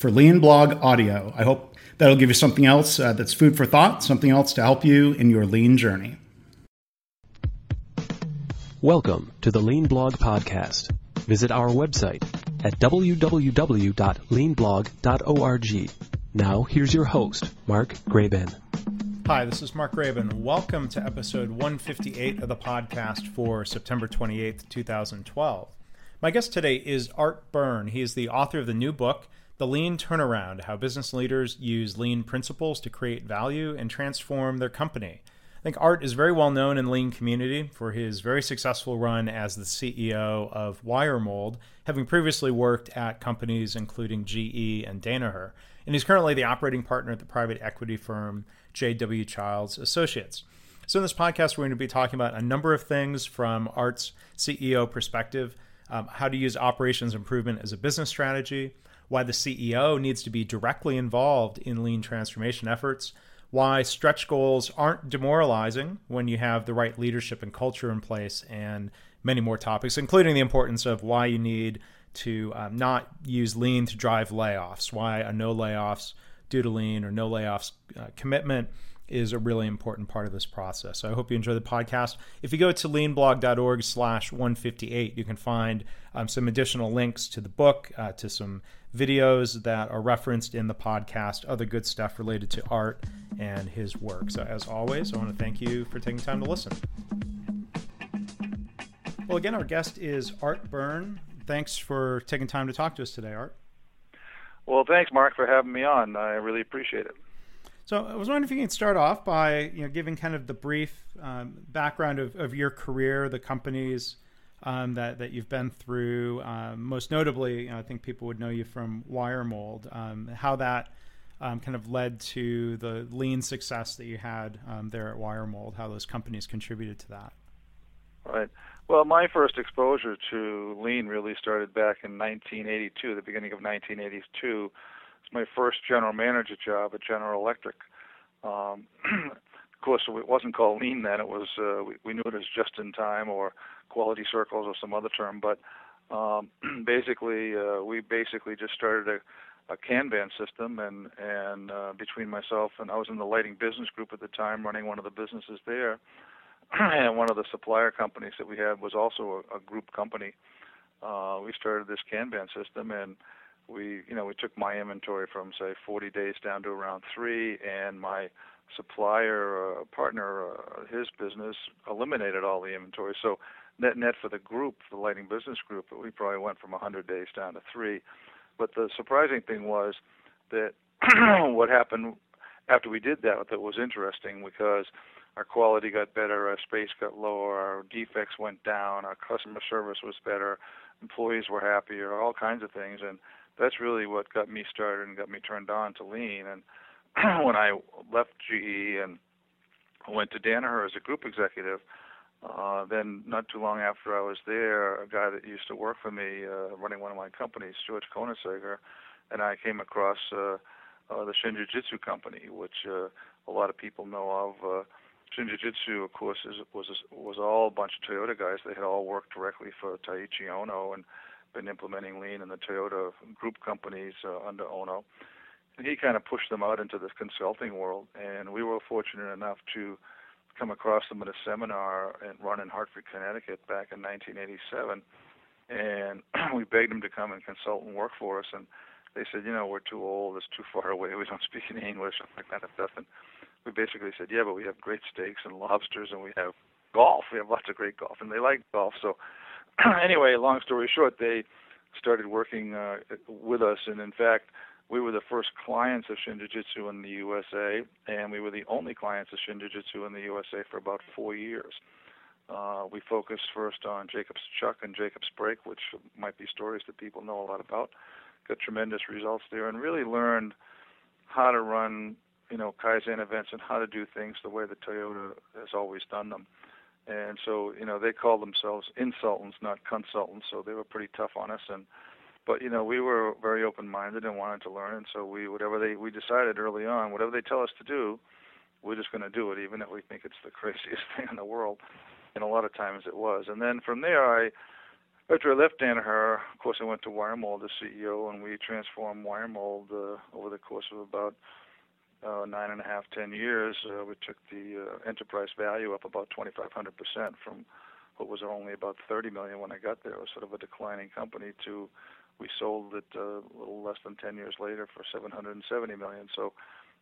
for Lean Blog Audio. I hope That'll give you something else uh, that's food for thought, something else to help you in your lean journey. Welcome to the Lean Blog Podcast. Visit our website at www.leanblog.org. Now, here's your host, Mark Graban. Hi, this is Mark Graban. Welcome to episode 158 of the podcast for September 28th, 2012. My guest today is Art Byrne. He is the author of the new book, the Lean Turnaround How Business Leaders Use Lean Principles to Create Value and Transform Their Company. I think Art is very well known in the Lean community for his very successful run as the CEO of Wiremold, having previously worked at companies including GE and Danaher. And he's currently the operating partner at the private equity firm JW Childs Associates. So, in this podcast, we're going to be talking about a number of things from Art's CEO perspective um, how to use operations improvement as a business strategy, why the CEO needs to be directly involved in lean transformation efforts, why stretch goals aren't demoralizing when you have the right leadership and culture in place, and many more topics, including the importance of why you need to um, not use lean to drive layoffs, why a no layoffs due to lean or no layoffs uh, commitment is a really important part of this process. So I hope you enjoy the podcast. If you go to leanblog.org slash 158, you can find um, some additional links to the book, uh, to some videos that are referenced in the podcast, other good stuff related to art and his work. So as always, I want to thank you for taking time to listen. Well, again, our guest is Art Byrne. Thanks for taking time to talk to us today, Art. Well, thanks, Mark, for having me on. I really appreciate it. So I was wondering if you can start off by you know giving kind of the brief um, background of, of your career, the companies um, that that you've been through. Um, most notably, you know, I think people would know you from Wiremold. Um, how that um, kind of led to the lean success that you had um, there at Wiremold. How those companies contributed to that. Right. Well, my first exposure to lean really started back in 1982, the beginning of 1982 my first general manager job at General Electric. Um, of course, it wasn't called lean then. It was uh, we, we knew it as just in time or quality circles or some other term. But um, basically, uh, we basically just started a, a Kanban system, and and uh, between myself and I was in the lighting business group at the time, running one of the businesses there, and one of the supplier companies that we had was also a, a group company. Uh, we started this Kanban system, and we you know we took my inventory from say 40 days down to around three, and my supplier uh, partner, uh, his business eliminated all the inventory. So net net for the group, the lighting business group, we probably went from 100 days down to three. But the surprising thing was that what happened after we did that that was interesting because our quality got better, our space got lower, our defects went down, our customer service was better, employees were happier, all kinds of things, and that's really what got me started and got me turned on to lean. And when I left GE and went to Danaher as a group executive, uh, then not too long after I was there, a guy that used to work for me uh, running one of my companies, George Koenigsaecker, and I came across uh, uh, the Shingijutsu company, which uh, a lot of people know of. Uh, Shingijutsu, of course, is, was was all a bunch of Toyota guys. They had all worked directly for Taiichi Ohno, and been implementing lean in the Toyota group companies uh, under Ohno. And he kind of pushed them out into the consulting world. And we were fortunate enough to come across them at a seminar and run in Hartford, Connecticut back in 1987. And we begged him to come and consult and work for us. And they said, you know, we're too old, it's too far away, we don't speak any English, and that kind of stuff. We basically said, yeah, but we have great steaks and lobsters, and we have golf. We have lots of great golf, and they like golf. So anyway, long story short, they started working uh, with us, and in fact, we were the first clients of Shingijutsu in the USA, and we were the only clients of Shingijutsu in the USA for about four years. Uh, we focused first on Jacobs Chuck and Jacobs Brake, which might be stories that people know a lot about. Got tremendous results there, and really learned how to run, you know, Kaizen events and how to do things the way that Toyota has always done them. And so, you know, they called themselves insultants, not consultants. So they were pretty tough on us. And, but you know, we were very open-minded and wanted to learn. And so we, whatever they, we decided early on, whatever they tell us to do, we're just going to do it, even if we think it's the craziest thing in the world. And a lot of times it was. And then from there, I, after I left Danaher, of course, I went to Wiremold as CEO, and we transformed Wiremold uh, over the course of about uh, nine and a half, ten years, uh, we took the uh, enterprise value up about 2,500 percent from what was only about 30 million when I got there. It was sort of a declining company to we sold it uh, a little less than 10 years later for 770 million. So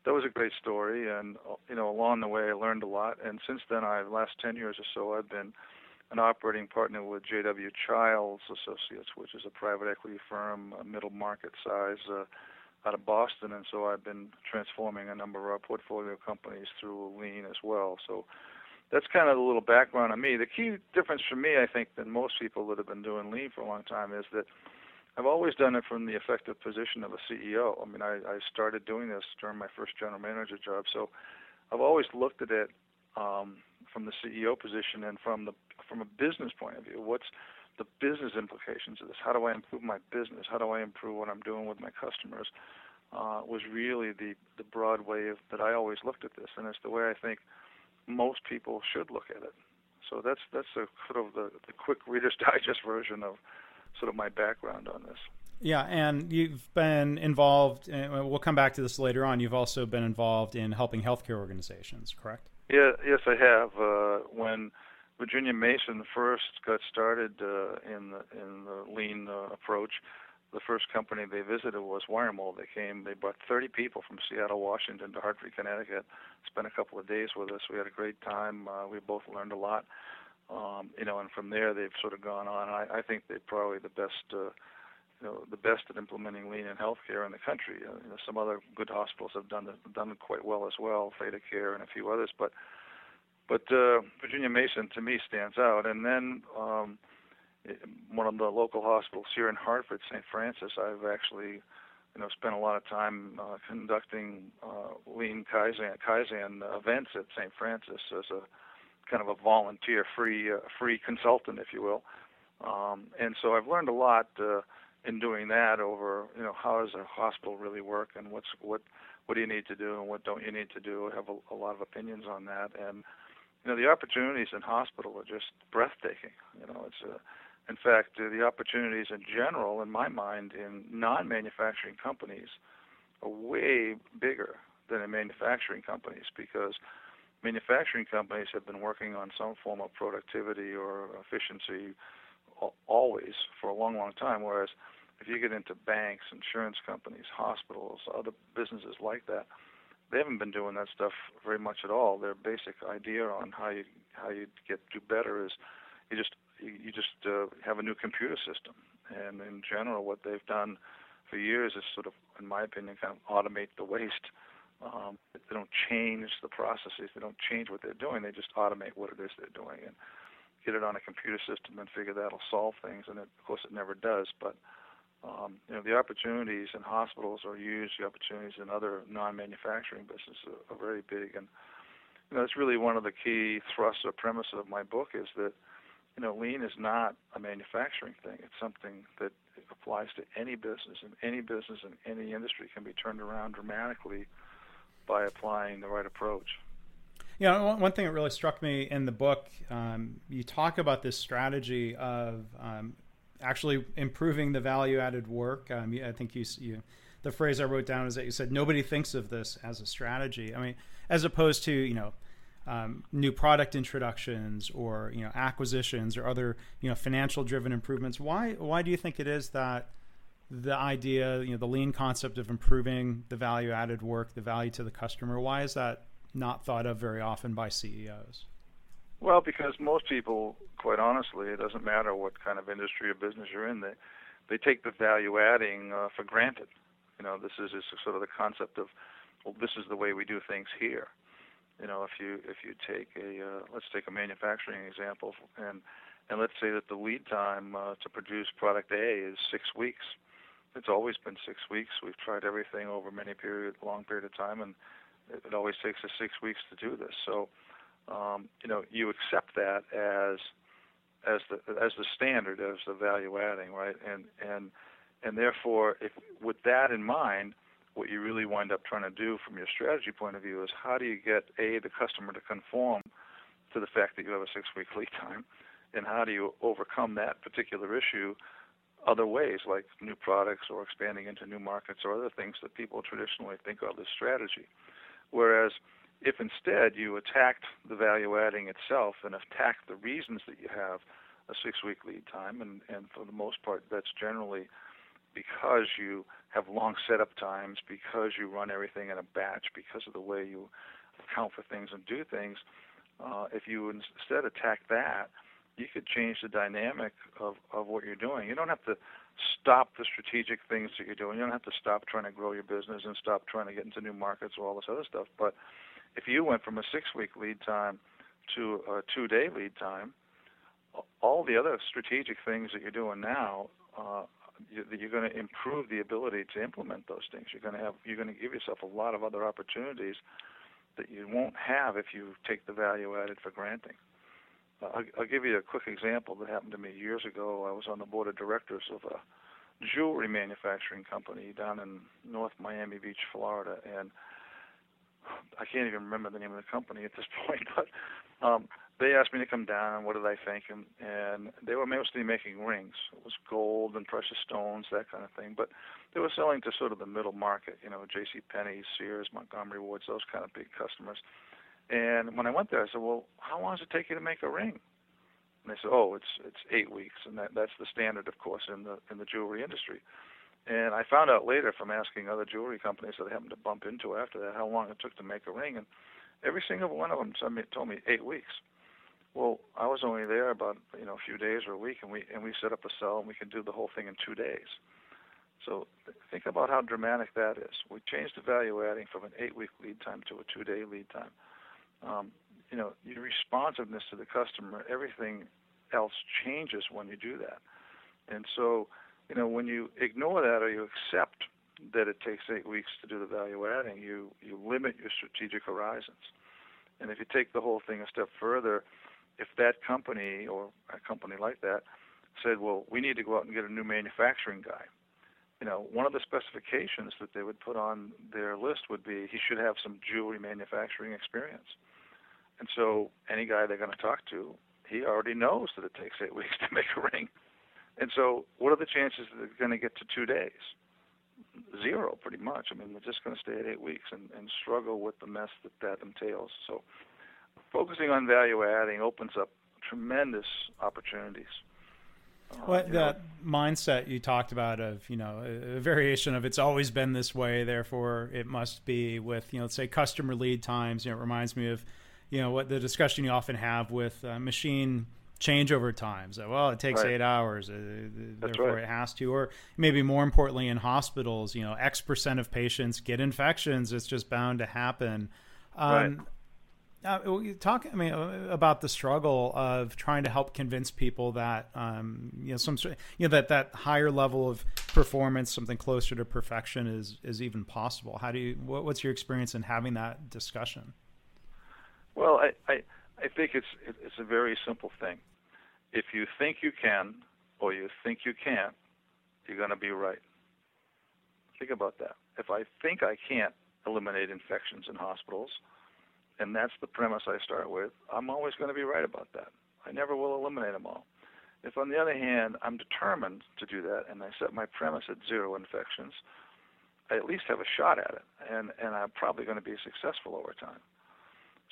that was a great story, and you know along the way I learned a lot. And since then, I last 10 years or so, I've been an operating partner with J.W. Childs Associates, which is a private equity firm, a middle market size. Uh, out of Boston, and so I've been transforming a number of our portfolio companies through lean as well. So that's kind of a little background on me. The key difference for me, I think, than most people that have been doing lean for a long time is that I've always done it from the effective position of a CEO. I mean, I, I started doing this during my first general manager job, so I've always looked at it um, from the CEO position and from the from a business point of view. What's the business implications of this. How do I improve my business? How do I improve what I'm doing with my customers? Uh, was really the the broad way of, that I always looked at this, and it's the way I think most people should look at it. So that's that's a sort of the, the quick Reader's Digest version of sort of my background on this. Yeah, and you've been involved. And we'll come back to this later on. You've also been involved in helping healthcare organizations, correct? Yeah, yes, I have. Uh, when Virginia Mason first got started uh, in the in the lean uh, approach. The first company they visited was Wiremold. They came, they brought 30 people from Seattle, Washington to Hartford, Connecticut. Spent a couple of days with us. We had a great time. Uh, we both learned a lot. Um, you know, and from there they've sort of gone on. I, I think they're probably the best. Uh, you know, the best at implementing lean in healthcare in the country. Uh, you know, some other good hospitals have done done it quite well as well, Theta Care and a few others. But but uh, Virginia Mason to me stands out. And then um, one of the local hospitals here in Hartford, St. Francis, I've actually you know spent a lot of time uh, conducting uh, lean Kaizen, Kaizen events at St. Francis as a kind of a volunteer free uh, free consultant, if you will. Um, and so I've learned a lot uh, in doing that over you know how does a hospital really work and what's what what do you need to do and what don't you need to do. I have a, a lot of opinions on that and you know, the opportunities in hospital are just breathtaking. You know, it's a, in fact, the opportunities in general, in my mind, in non-manufacturing companies are way bigger than in manufacturing companies because manufacturing companies have been working on some form of productivity or efficiency always for a long, long time. Whereas if you get into banks, insurance companies, hospitals, other businesses like that, they haven't been doing that stuff very much at all. Their basic idea on how you how you get do better is you just you just uh, have a new computer system. And in general, what they've done for years is sort of, in my opinion, kind of automate the waste. Um, they don't change the processes. They don't change what they're doing. They just automate what it is they're doing and get it on a computer system and figure that'll solve things. And it, of course, it never does. But um, you know, the opportunities in hospitals are huge. the opportunities in other non-manufacturing businesses are, are very big, and you know, that's really one of the key thrusts or premises of my book is that you know, lean is not a manufacturing thing. It's something that applies to any business, and any business in any industry can be turned around dramatically by applying the right approach. You know, one thing that really struck me in the book, um, you talk about this strategy of um, actually improving the value added work. Um, I think you, you, the phrase I wrote down is that you said nobody thinks of this as a strategy. I mean, as opposed to you know. Um, new product introductions or you know acquisitions or other you know financial driven improvements why why do you think it is that the idea, you know, the lean concept of improving the value added work, the value to the customer. Why is that not thought of very often by CEOs? Well, because most people, quite honestly, it doesn't matter what kind of industry or business you're in, they they take the value adding uh, for granted. You know, this is, sort of the concept of, well, this is the way we do things here. You know, if you if you take a uh, let's take a manufacturing example, and and let's say that the lead time uh, to produce product A is six weeks. It's always been six weeks. We've tried everything over many period, long period of time, and it always takes us six weeks to do this. So um, you know, you accept that as as the as the standard, as the value adding, right? And and and therefore, if with that in mind, what you really wind up trying to do from your strategy point of view is how do you get a the customer to conform to the fact that you have a six week lead time, and how do you overcome that particular issue other ways like new products or expanding into new markets or other things that people traditionally think of as strategy. Whereas if instead you attacked the value adding itself and attacked the reasons that you have a six week lead time, and, and for the most part, that's generally because you have long setup times, because you run everything in a batch, because of the way you account for things and do things. Uh, if you instead attack that, you could change the dynamic of, of what you're doing. You don't have to stop the strategic things that you're doing. You don't have to stop trying to grow your business and stop trying to get into new markets or all this other stuff. But if you went from a six week lead time to a two day lead time, all the other strategic things that you're doing now, uh, you, you're going to improve the ability to implement those things. You're going to have, you're going to give yourself a lot of other opportunities that you won't have if you take the value added for granting. I'll, I'll give you a quick example that happened to me years ago. I was on the board of directors of a jewelry manufacturing company down in North Miami Beach, Florida, and I can't even remember the name of the company at this point, but um, they asked me to come down and what did I think, and, and they were mostly making rings. It was gold and precious stones, that kind of thing, but they were selling to sort of the middle market, you know, J.C. Penney, Sears, Montgomery Wards, those kind of big customers. And when I went there, I said, "Well, how long does it take you to make a ring?" And they said, "Oh, it's it's eight weeks, and that that's the standard, of course, in the in the jewelry industry." And I found out later from asking other jewelry companies that I happened to bump into after that how long it took to make a ring, and every single one of them told me eight weeks. Well, I was only there about you know a few days or a week, and we and we set up a cell and we can do the whole thing in two days. So think about how dramatic that is. We changed the value adding from an eight-week lead time to a two-day lead time. Um, you know, your responsiveness to the customer, everything else changes when you do that. And so you know, when you ignore that or you accept that it takes eight weeks to do the value adding, you you limit your strategic horizons. And if you take the whole thing a step further, if that company or a company like that said, well, we need to go out and get a new manufacturing guy, you know, one of the specifications that they would put on their list would be he should have some jewelry manufacturing experience. And so any guy they're going to talk to, he already knows that it takes eight weeks to make a ring. And so, what are the chances that they're going to get to two days? Zero, pretty much. I mean, they're just going to stay at eight weeks and, and struggle with the mess that that entails. So, focusing on value adding opens up tremendous opportunities. Well, uh, that know, mindset you talked about of you know a variation of it's always been this way, therefore it must be. With you know, let's say customer lead times. You know, it reminds me of you know what the discussion you often have with uh, machine changeover times. So, well, it takes right. eight hours, uh, therefore right. it has to. Or maybe more importantly, in hospitals, you know, X percent of patients get infections. It's just bound to happen. Um, right. Uh, talk I mean uh, about the struggle of trying to help convince people that um, you know some you know that that higher level of performance, something closer to perfection, is is even possible. How do you? What, what's your experience in having that discussion? Well, I, I I think it's it's a very simple thing. If you think you can or you think you can't, you're going to be right. Think about that. If I think I can't eliminate infections in hospitals, and that's the premise I start with, I'm always going to be right about that. I never will eliminate them all. If, on the other hand, I'm determined to do that and I set my premise at zero infections, I at least have a shot at it, and, and I'm probably going to be successful over time.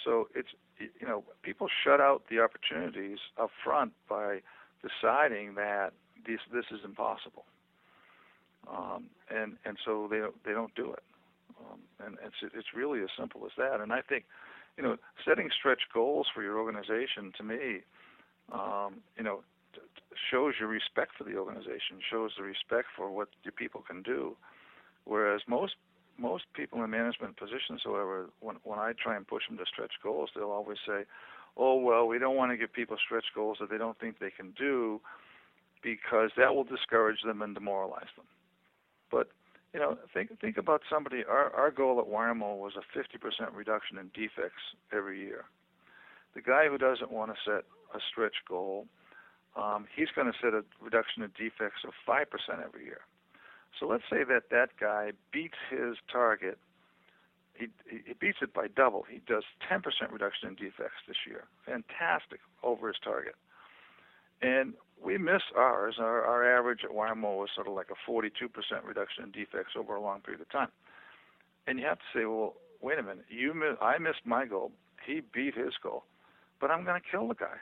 So it's you know people shut out the opportunities up front by deciding that this this is impossible. um, and and so they don't they don't do it. Um, and it's it's really as simple as that. And I think, you know, setting stretch goals for your organization to me, um, you know, t- shows your respect for the organization, shows the respect for what your people can do. Whereas most most people in management positions, however, when when I try and push them to stretch goals, they'll always say, "Oh well, we don't want to give people stretch goals that they don't think they can do, because that will discourage them and demoralize them." But you know, think think about somebody. Our our goal at Wiremold was a 50% reduction in defects every year. The guy who doesn't want to set a stretch goal, um, he's going to set a reduction in defects of 5% every year. So let's say that that guy beats his target. He, he beats it by double. He does 10% reduction in defects this year. Fantastic over his target. And we miss ours. Our, our average at Wiremold was sort of like a 42% reduction in defects over a long period of time. And you have to say, well, wait a minute. You miss, I missed my goal. He beat his goal, but I'm going to kill the guy,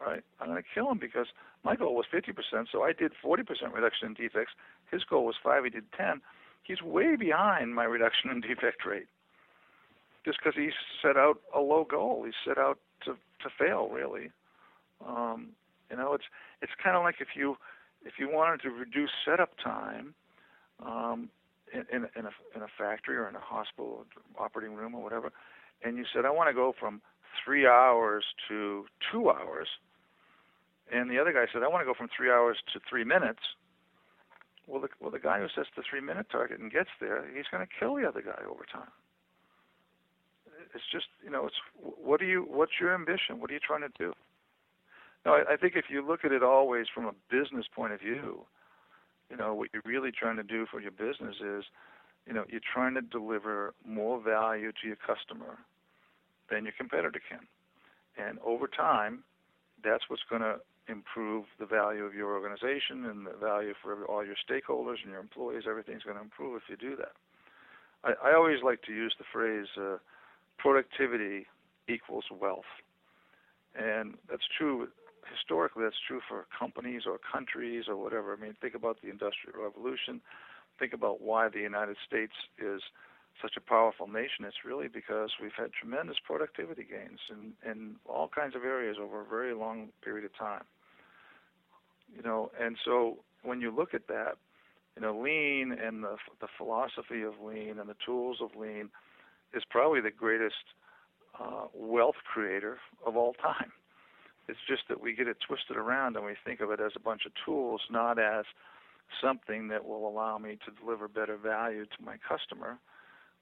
right? I'm going to kill him because my goal was 50%, so I did 40% reduction in defects. His goal was five. He did 10. He's way behind my reduction in defect rate, just because he set out a low goal. He set out to to fail, really. Um, you know, it's it's kind of like if you if you wanted to reduce setup time um, in, in, in, a, in a factory or in a hospital operating room or whatever, and you said, I want to go from three hours to two hours, and the other guy said, I want to go from three hours to three minutes. Well, the, well, the guy who sets the three minute target and gets there, he's going to kill the other guy over time. It's just, you know, it's what do you, what's your ambition? What are you trying to do? No, I, I think if you look at it always from a business point of view, you know, what you're really trying to do for your business is, you know, you're trying to deliver more value to your customer than your competitor can. And over time, that's what's going to improve the value of your organization and the value for all your stakeholders and your employees. Everything's going to improve if you do that. I, I always like to use the phrase uh, productivity equals wealth. And that's true historically that's true for companies or countries or whatever. I mean, think about the Industrial Revolution. Think about why the United States is such a powerful nation. It's really because we've had tremendous productivity gains in, in all kinds of areas over a very long period of time. You know, and so when you look at that, you know, lean and the, the philosophy of lean and the tools of lean is probably the greatest uh, wealth creator of all time. It's just that we get it twisted around and we think of it as a bunch of tools, not as something that will allow me to deliver better value to my customer.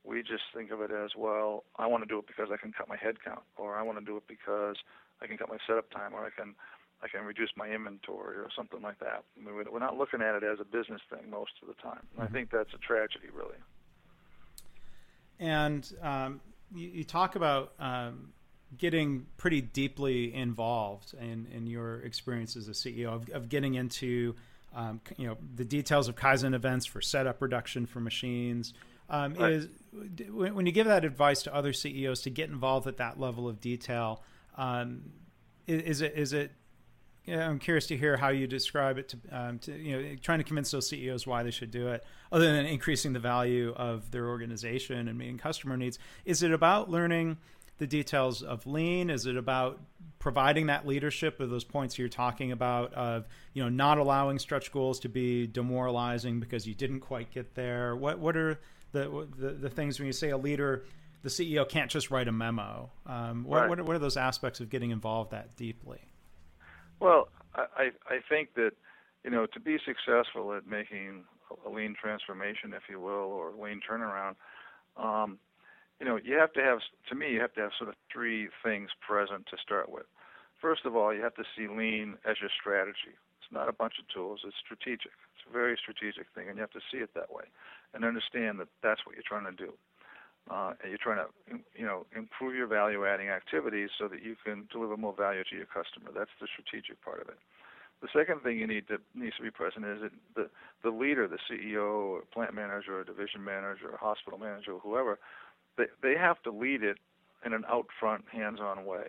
We just think of it as, well, I want to do it because I can cut my head count, or I want to do it because I can cut my setup time, or I can I can reduce my inventory, or something like that. I mean, we're not looking at it as a business thing most of the time. Mm-hmm. I think that's a tragedy, really. And um, you, you, talk about um, getting pretty deeply involved in, in your experience as a CEO of, of getting into um, you know the details of Kaizen events for setup reduction for machines. Um, right. Is when you give that advice to other CEOs to get involved at that level of detail, um, is, it is it? I'm curious to hear how you describe it to, um, to you know trying to convince those CEOs why they should do it, other than increasing the value of their organization and meeting customer needs. Is it about learning? The details of lean? Is it about providing that leadership of those points you're talking about of you know not allowing stretch goals to be demoralizing because you didn't quite get there? What what are the the, the things when you say a leader? The CEO can't just write a memo. Um, what, right. what, are, what are those aspects of getting involved that deeply? Well, I, I think that you know to be successful at making a lean transformation, if you will, or lean turnaround, um, you know, you have to have, to me, you have to have sort of three things present to start with. First of all, you have to see lean as your strategy. It's not a bunch of tools, it's strategic. It's a very strategic thing, and you have to see it that way and understand that that's what you're trying to do. Uh, and you're trying to, you know, improve your value-adding activities so that you can deliver more value to your customer. That's the strategic part of it. The second thing you need to needs to be present is that the the leader, the CEO, or plant manager, or division manager, or hospital manager, or whoever, they they have to lead it in an out front, hands-on way.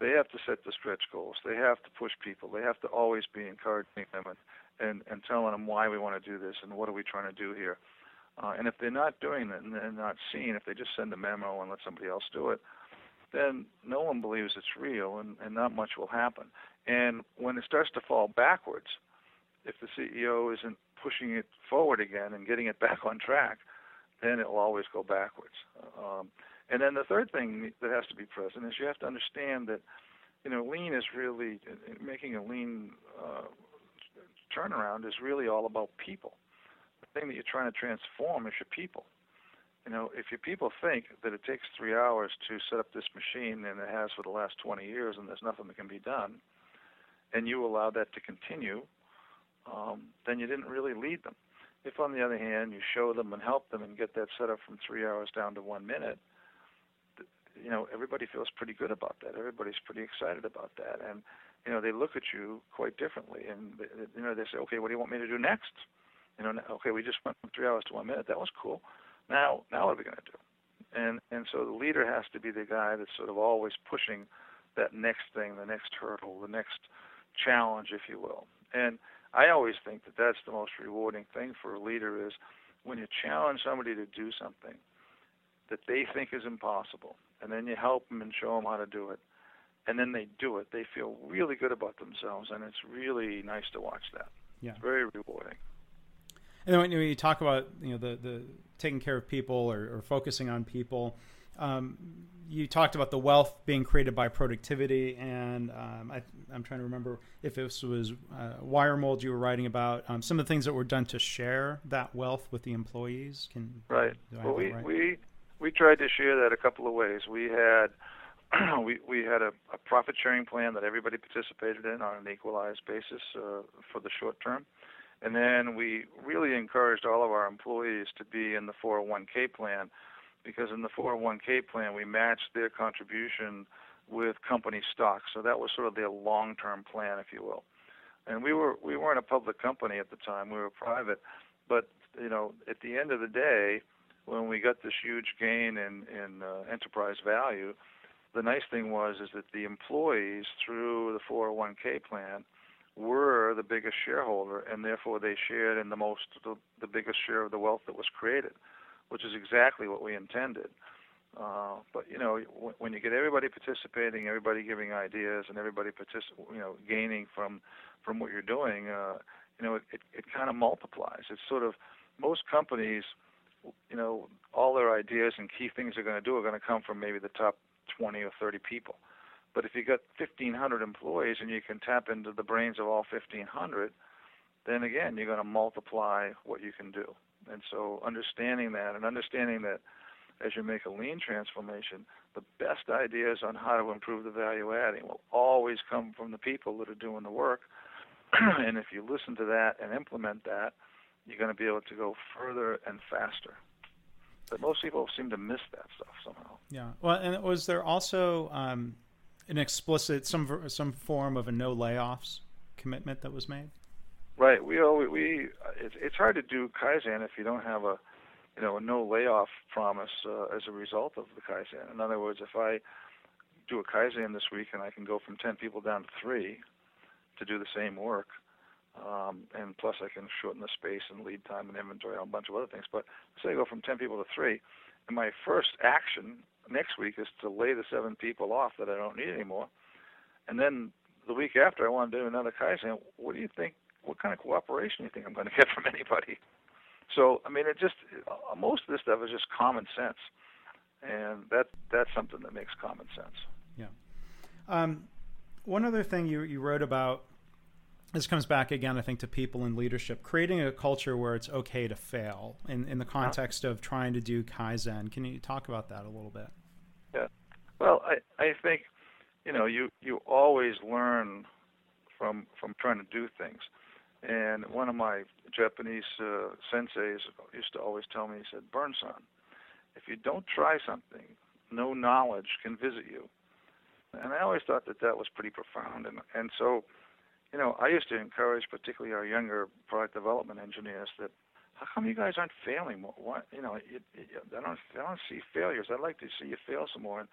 They have to set the stretch goals. They have to push people. They have to always be encouraging them and, and and telling them why we want to do this and what are we trying to do here. Uh, and if they're not doing it and they're not seeing, if they just send a memo and let somebody else do it, then no one believes it's real and, and not much will happen. And when it starts to fall backwards, if the CEO isn't pushing it forward again and getting it back on track, then it will always go backwards. Um, and then the third thing that has to be present is you have to understand that, you know, lean is really making a lean uh, turnaround is really all about people. The thing that you're trying to transform is your people. You know, if your people think that it takes three hours to set up this machine and it has for the last 20 years and there's nothing that can be done, and you allow that to continue, um, then you didn't really lead them. If, on the other hand, you show them and help them and get that set up from three hours down to one minute, you know, everybody feels pretty good about that. Everybody's pretty excited about that, and you know, they look at you quite differently, and you know, they say, okay, what do you want me to do next? You know, okay, we just went from three hours to one minute. That was cool. Now, now what are we going to do? And and so the leader has to be the guy that's sort of always pushing that next thing, the next hurdle, the next challenge, if you will. And I always think that that's the most rewarding thing for a leader is when you challenge somebody to do something that they think is impossible, and then you help them and show them how to do it, and then they do it. They feel really good about themselves, and it's really nice to watch that. Yeah, it's very rewarding. And then when you talk about you know the the taking care of people or, or focusing on people, um, you talked about the wealth being created by productivity, and um, I, am trying to remember if this was uh, Wiremold you were writing about. Um, some of the things that were done to share that wealth with the employees. Can right. Well, we right? we we tried to share that a couple of ways. We had we we had a, a profit sharing plan that everybody participated in on an equalized basis uh, for the short term. And then we really encouraged all of our employees to be in the 401k plan because in the 401k plan we matched their contribution with company stock. So that was sort of their long-term plan, if you will. And we were we weren't a public company at the time; we were private. But you know, at the end of the day, when we got this huge gain in in uh, enterprise value, the nice thing was is that the employees through the 401k plan were the biggest shareholder, and therefore they shared in the most the, the biggest share of the wealth that was created, which is exactly what we intended. Uh, but you know, w- when you get everybody participating, everybody giving ideas, and everybody partic- you know, gaining from from what you're doing, uh, you know, it, it, it kind of multiplies. It's sort of most companies, you know, all their ideas and key things they're going to do are going to come from maybe the top 20 or 30 people. But if you got 1,500 employees and you can tap into the brains of all 1,500, then again, you're going to multiply what you can do. And so understanding that and understanding that as you make a lean transformation, the best ideas on how to improve the value adding will always come from the people that are doing the work. and if you listen to that and implement that, you're going to be able to go further and faster. But most people seem to miss that stuff somehow. Yeah. Well, and was there also um, an explicit some some form of a no layoffs commitment that was made? Right. We we, it's it's hard to do kaizen if you don't have a you know a no layoff promise uh, as a result of the kaizen. In other words, if I do a kaizen this week and I can go from ten people down to three to do the same work, um, and plus I can shorten the space and lead time and inventory and a bunch of other things. But say I go from ten people to three, and my first action next week is to lay the seven people off that I don't need anymore. And then the week after, I want to do another Kaizen. What do you think? What kind of cooperation do you think I'm going to get from anybody? So, I mean, it just uh, most of this stuff is just common sense, and that that's something that makes common sense. Yeah. Um, one other thing you you wrote about. This comes back again, I think, to people in leadership, creating a culture where it's okay to fail in, in the context of trying to do Kaizen. Can you talk about that a little bit? Yeah. Well, I, I think, you know, you, you always learn from from trying to do things. And one of my Japanese uh, senseis used to always tell me, he said, Byrne-san, if you don't try something, no knowledge can visit you. And I always thought that that was pretty profound. And, and so, you know, I used to encourage particularly our younger product development engineers that how come you guys aren't failing more? What you know, it, it, I don't I don't see failures. I'd like to see you fail some more. And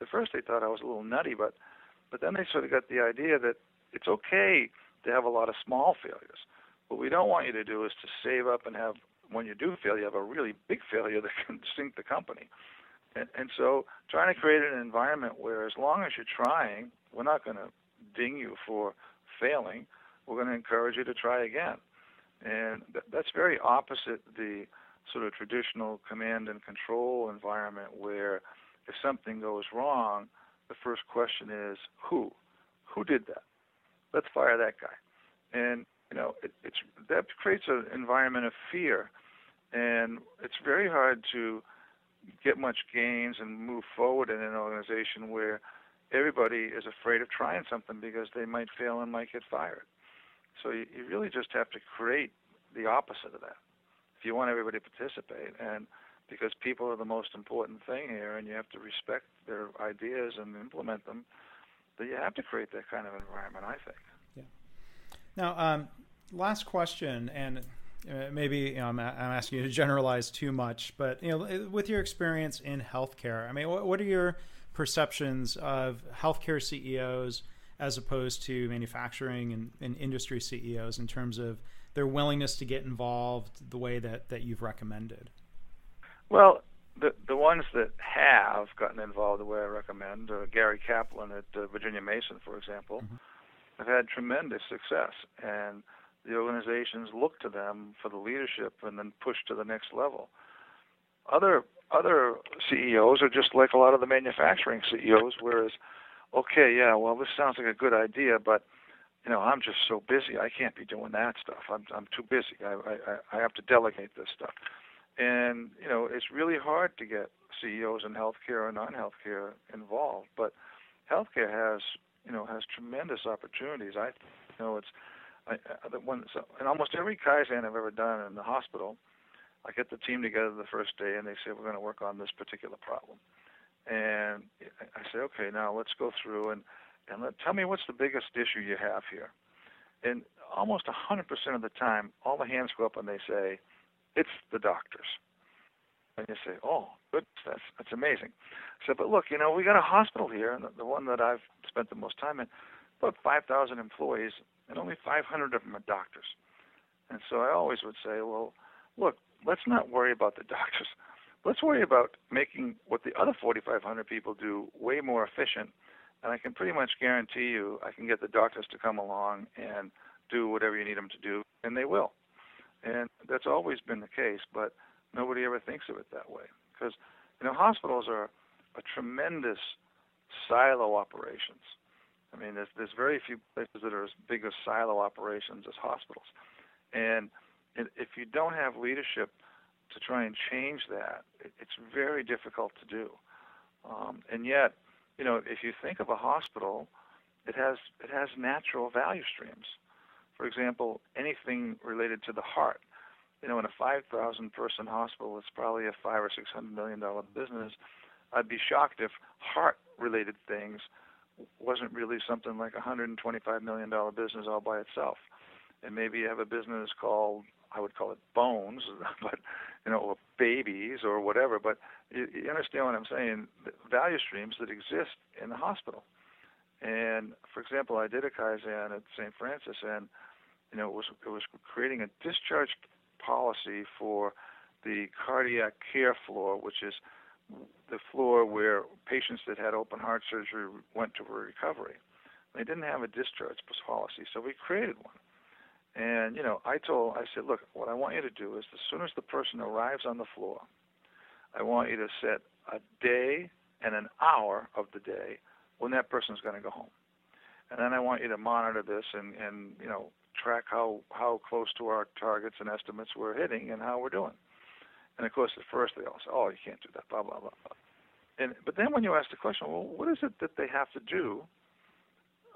at first they thought I was a little nutty, but but then they sort of got the idea that it's okay to have a lot of small failures. What we don't want you to do is to save up and have, when you do fail, you have a really big failure that can sink the company. And, and so trying to create an environment where as long as you're trying, we're not going to ding you for failing. We're going to encourage you to try again. And th- that's very opposite the sort of traditional command and control environment where if something goes wrong, the first question is who? Who did that? Let's fire that guy. And you know, it, it's that creates an environment of fear, and it's very hard to get much gains and move forward in an organization where everybody is afraid of trying something because they might fail and might get fired. So you, you really just have to create the opposite of that if you want everybody to participate. And because people are the most important thing here, and you have to respect their ideas and implement them, that you have to create that kind of environment. I think. Yeah. Now, um, last question, and uh, maybe you know, I'm, I'm, asking you to generalize too much, but you know, with your experience in healthcare, I mean, what, what are your perceptions of healthcare CEOs as opposed to manufacturing and, and, industry CEOs in terms of their willingness to get involved the way that, that you've recommended? Well, the the ones that have gotten involved the way I recommend, uh, Gary Kaplan at uh, Virginia Mason, for example, mm-hmm. have had tremendous success, and the organizations look to them for the leadership and then push to the next level. Other other CEOs are just like a lot of the manufacturing CEOs, whereas, okay, yeah, well, this sounds like a good idea, but you know, I'm just so busy. I can't be doing that stuff. I'm I'm too busy. I I I have to delegate this stuff. And you know, it's really hard to get CEOs in healthcare or non-healthcare involved. But healthcare has you know has tremendous opportunities. I you know it's I, I, when so in almost every Kaizen I've ever done in the hospital, I get the team together the first day and they say we're going to work on this particular problem, and I say okay now let's go through and and let, tell me what's the biggest issue you have here. And almost 100% of the time, all the hands go up and they say, it's the doctors. And you say, oh, good, that's, that's amazing. I said, but look, you know, we got a hospital here, and the, the one that I've spent the most time in, about 5,000 employees, and only 500 of them are doctors. And so I always would say, well, look, let's not worry about the doctors. Let's worry about making what the other 4,500 people do way more efficient. And I can pretty much guarantee you, I can get the doctors to come along and do whatever you need them to do, and they will. And that's always been the case, but nobody ever thinks of it that way. Because, you know, hospitals are a tremendous silo operations. I mean, there's, there's very few places that are as big as silo operations as hospitals. And if you don't have leadership to try and change that, it's very difficult to do. Um, and yet, you know, if you think of a hospital, it has it has natural value streams. For example, anything related to the heart. You know, in a 5,000 person hospital, it's probably a five or six hundred million dollar business. I'd be shocked if heart related things wasn't really something like a 125 million dollar business all by itself. And maybe you have a business called I would call it bones, but you know, or babies or whatever. But you, you understand what I'm saying? The value streams that exist in the hospital. And for example, I did a Kaizen at St. Francis, and you know, it was it was creating a discharge policy for the cardiac care floor, which is the floor where patients that had open heart surgery went to recovery. They didn't have a discharge policy, so we created one. And you know, I told, I said, look, what I want you to do is, as soon as the person arrives on the floor, I want you to set a day and an hour of the day when that person's going to go home. And then I want you to monitor this and, and you know track how how close to our targets and estimates we're hitting and how we're doing. And of course, at first they all say, "Oh, you can't do that," blah blah blah. blah. And but then when you ask the question, well, what is it that they have to do?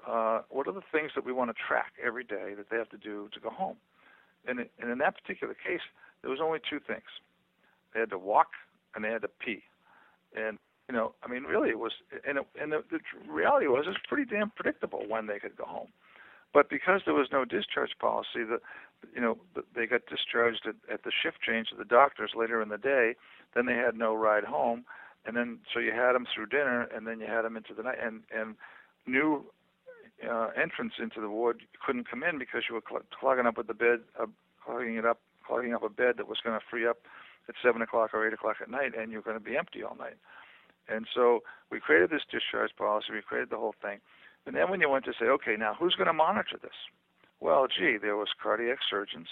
Uh, what are the things that we want to track every day that they have to do to go home? And, it, and in that particular case, there was only two things: they had to walk and they had to pee. And you know, I mean, really, it was, and, it, and the, the reality was, it's pretty damn predictable when they could go home. But because there was no discharge policy, that you know, they got discharged at, at the shift change of the doctors later in the day. Then they had no ride home, and then so you had them through dinner, and then you had them into the night, and and new uh, entrance into the ward, couldn't come in because you were cl- clogging up with the bed, uh, clogging it up, clogging up a bed that was going to free up at seven o'clock or eight o'clock at night, and you're going to be empty all night. And so we created this discharge policy. We created the whole thing. And then when you went to say, okay, now who's going to monitor this? Well, gee, there was cardiac surgeons,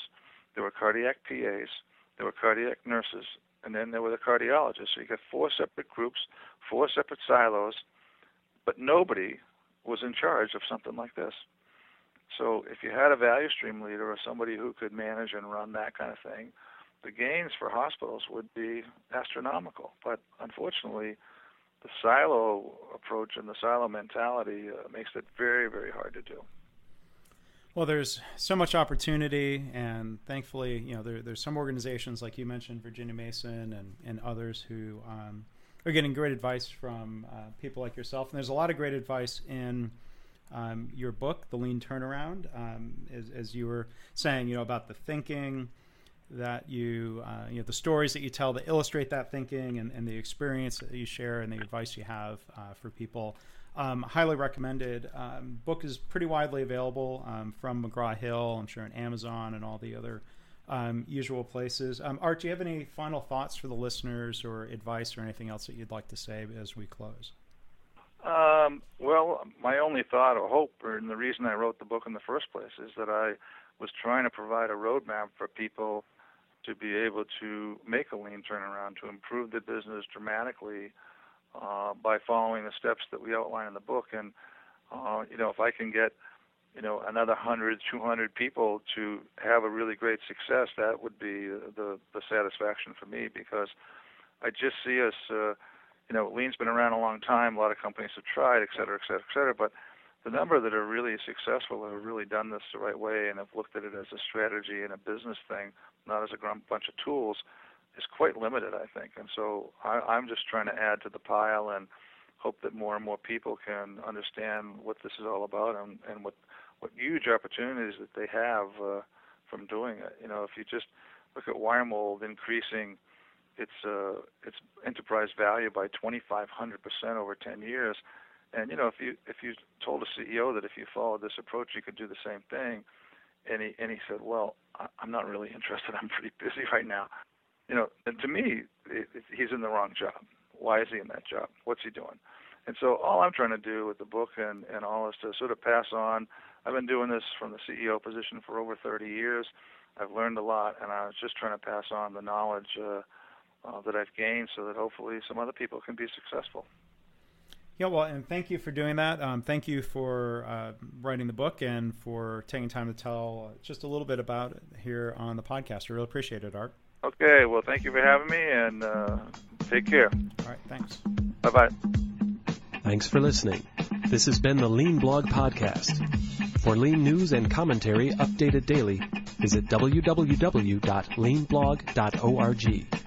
there were cardiac PAs, there were cardiac nurses, and then there were the cardiologists. So you got four separate groups, four separate silos, but nobody was in charge of something like this. So if you had a value stream leader or somebody who could manage and run that kind of thing, the gains for hospitals would be astronomical. But unfortunately, the silo approach and the silo mentality uh, makes it very, very hard to do. Well, there's so much opportunity, and thankfully, you know, there, there's some organizations like you mentioned, Virginia Mason and, and others who um, are getting great advice from uh, people like yourself. And there's a lot of great advice in um, your book, The Lean Turnaround, um, as, as, you were saying, you know, about the thinking that you, uh, you know, the stories that you tell that illustrate that thinking and, and the experience that you share and the advice you have uh, for people. Um, highly recommended. Um, book is pretty widely available um, from McGraw Hill, I'm sure, on Amazon and all the other um, usual places. Um, Art, do you have any final thoughts for the listeners or advice or anything else that you'd like to say as we close? Um, well, my only thought or hope, and the reason I wrote the book in the first place, is that I was trying to provide a roadmap for people to be able to make a lean turnaround, to improve the business dramatically uh, by following the steps that we outline in the book. And uh, you know, if I can get you know another 100, 200 people to have a really great success, that would be the the satisfaction for me because I just see us. Uh, you know, lean's been around a long time. A lot of companies have tried, et cetera, et cetera, et cetera. But the number that are really successful have really done this the right way and have looked at it as a strategy and a business thing, not as a bunch of tools is quite limited, I think. And so I, I'm just trying to add to the pile and hope that more and more people can understand what this is all about and, and what what huge opportunities that they have uh, from doing it. You know, if you just look at Wiremold increasing its uh, its enterprise value by 2,500 percent over 10 years, and you know, if you if you told a CEO that if you followed this approach, you could do the same thing, and he and he said, well, I'm not really interested. I'm pretty busy right now you know, and to me, it, it, he's in the wrong job. Why is he in that job? What's he doing? And so all I'm trying to do with the book and, and all is to sort of pass on. I've been doing this from the CEO position for over 30 years. I've learned a lot, and I was just trying to pass on the knowledge uh, uh, that I've gained so that hopefully some other people can be successful. Yeah, well, and thank you for doing that. Um, thank you for uh, writing the book and for taking time to tell just a little bit about it here on the podcast. I really appreciate it, Art. Okay, well, thank you for having me, and uh, take care. All right, thanks. Bye bye. Thanks for listening. This has been the Lean Blog Podcast. For lean news and commentary updated daily, visit www.leanblog.org.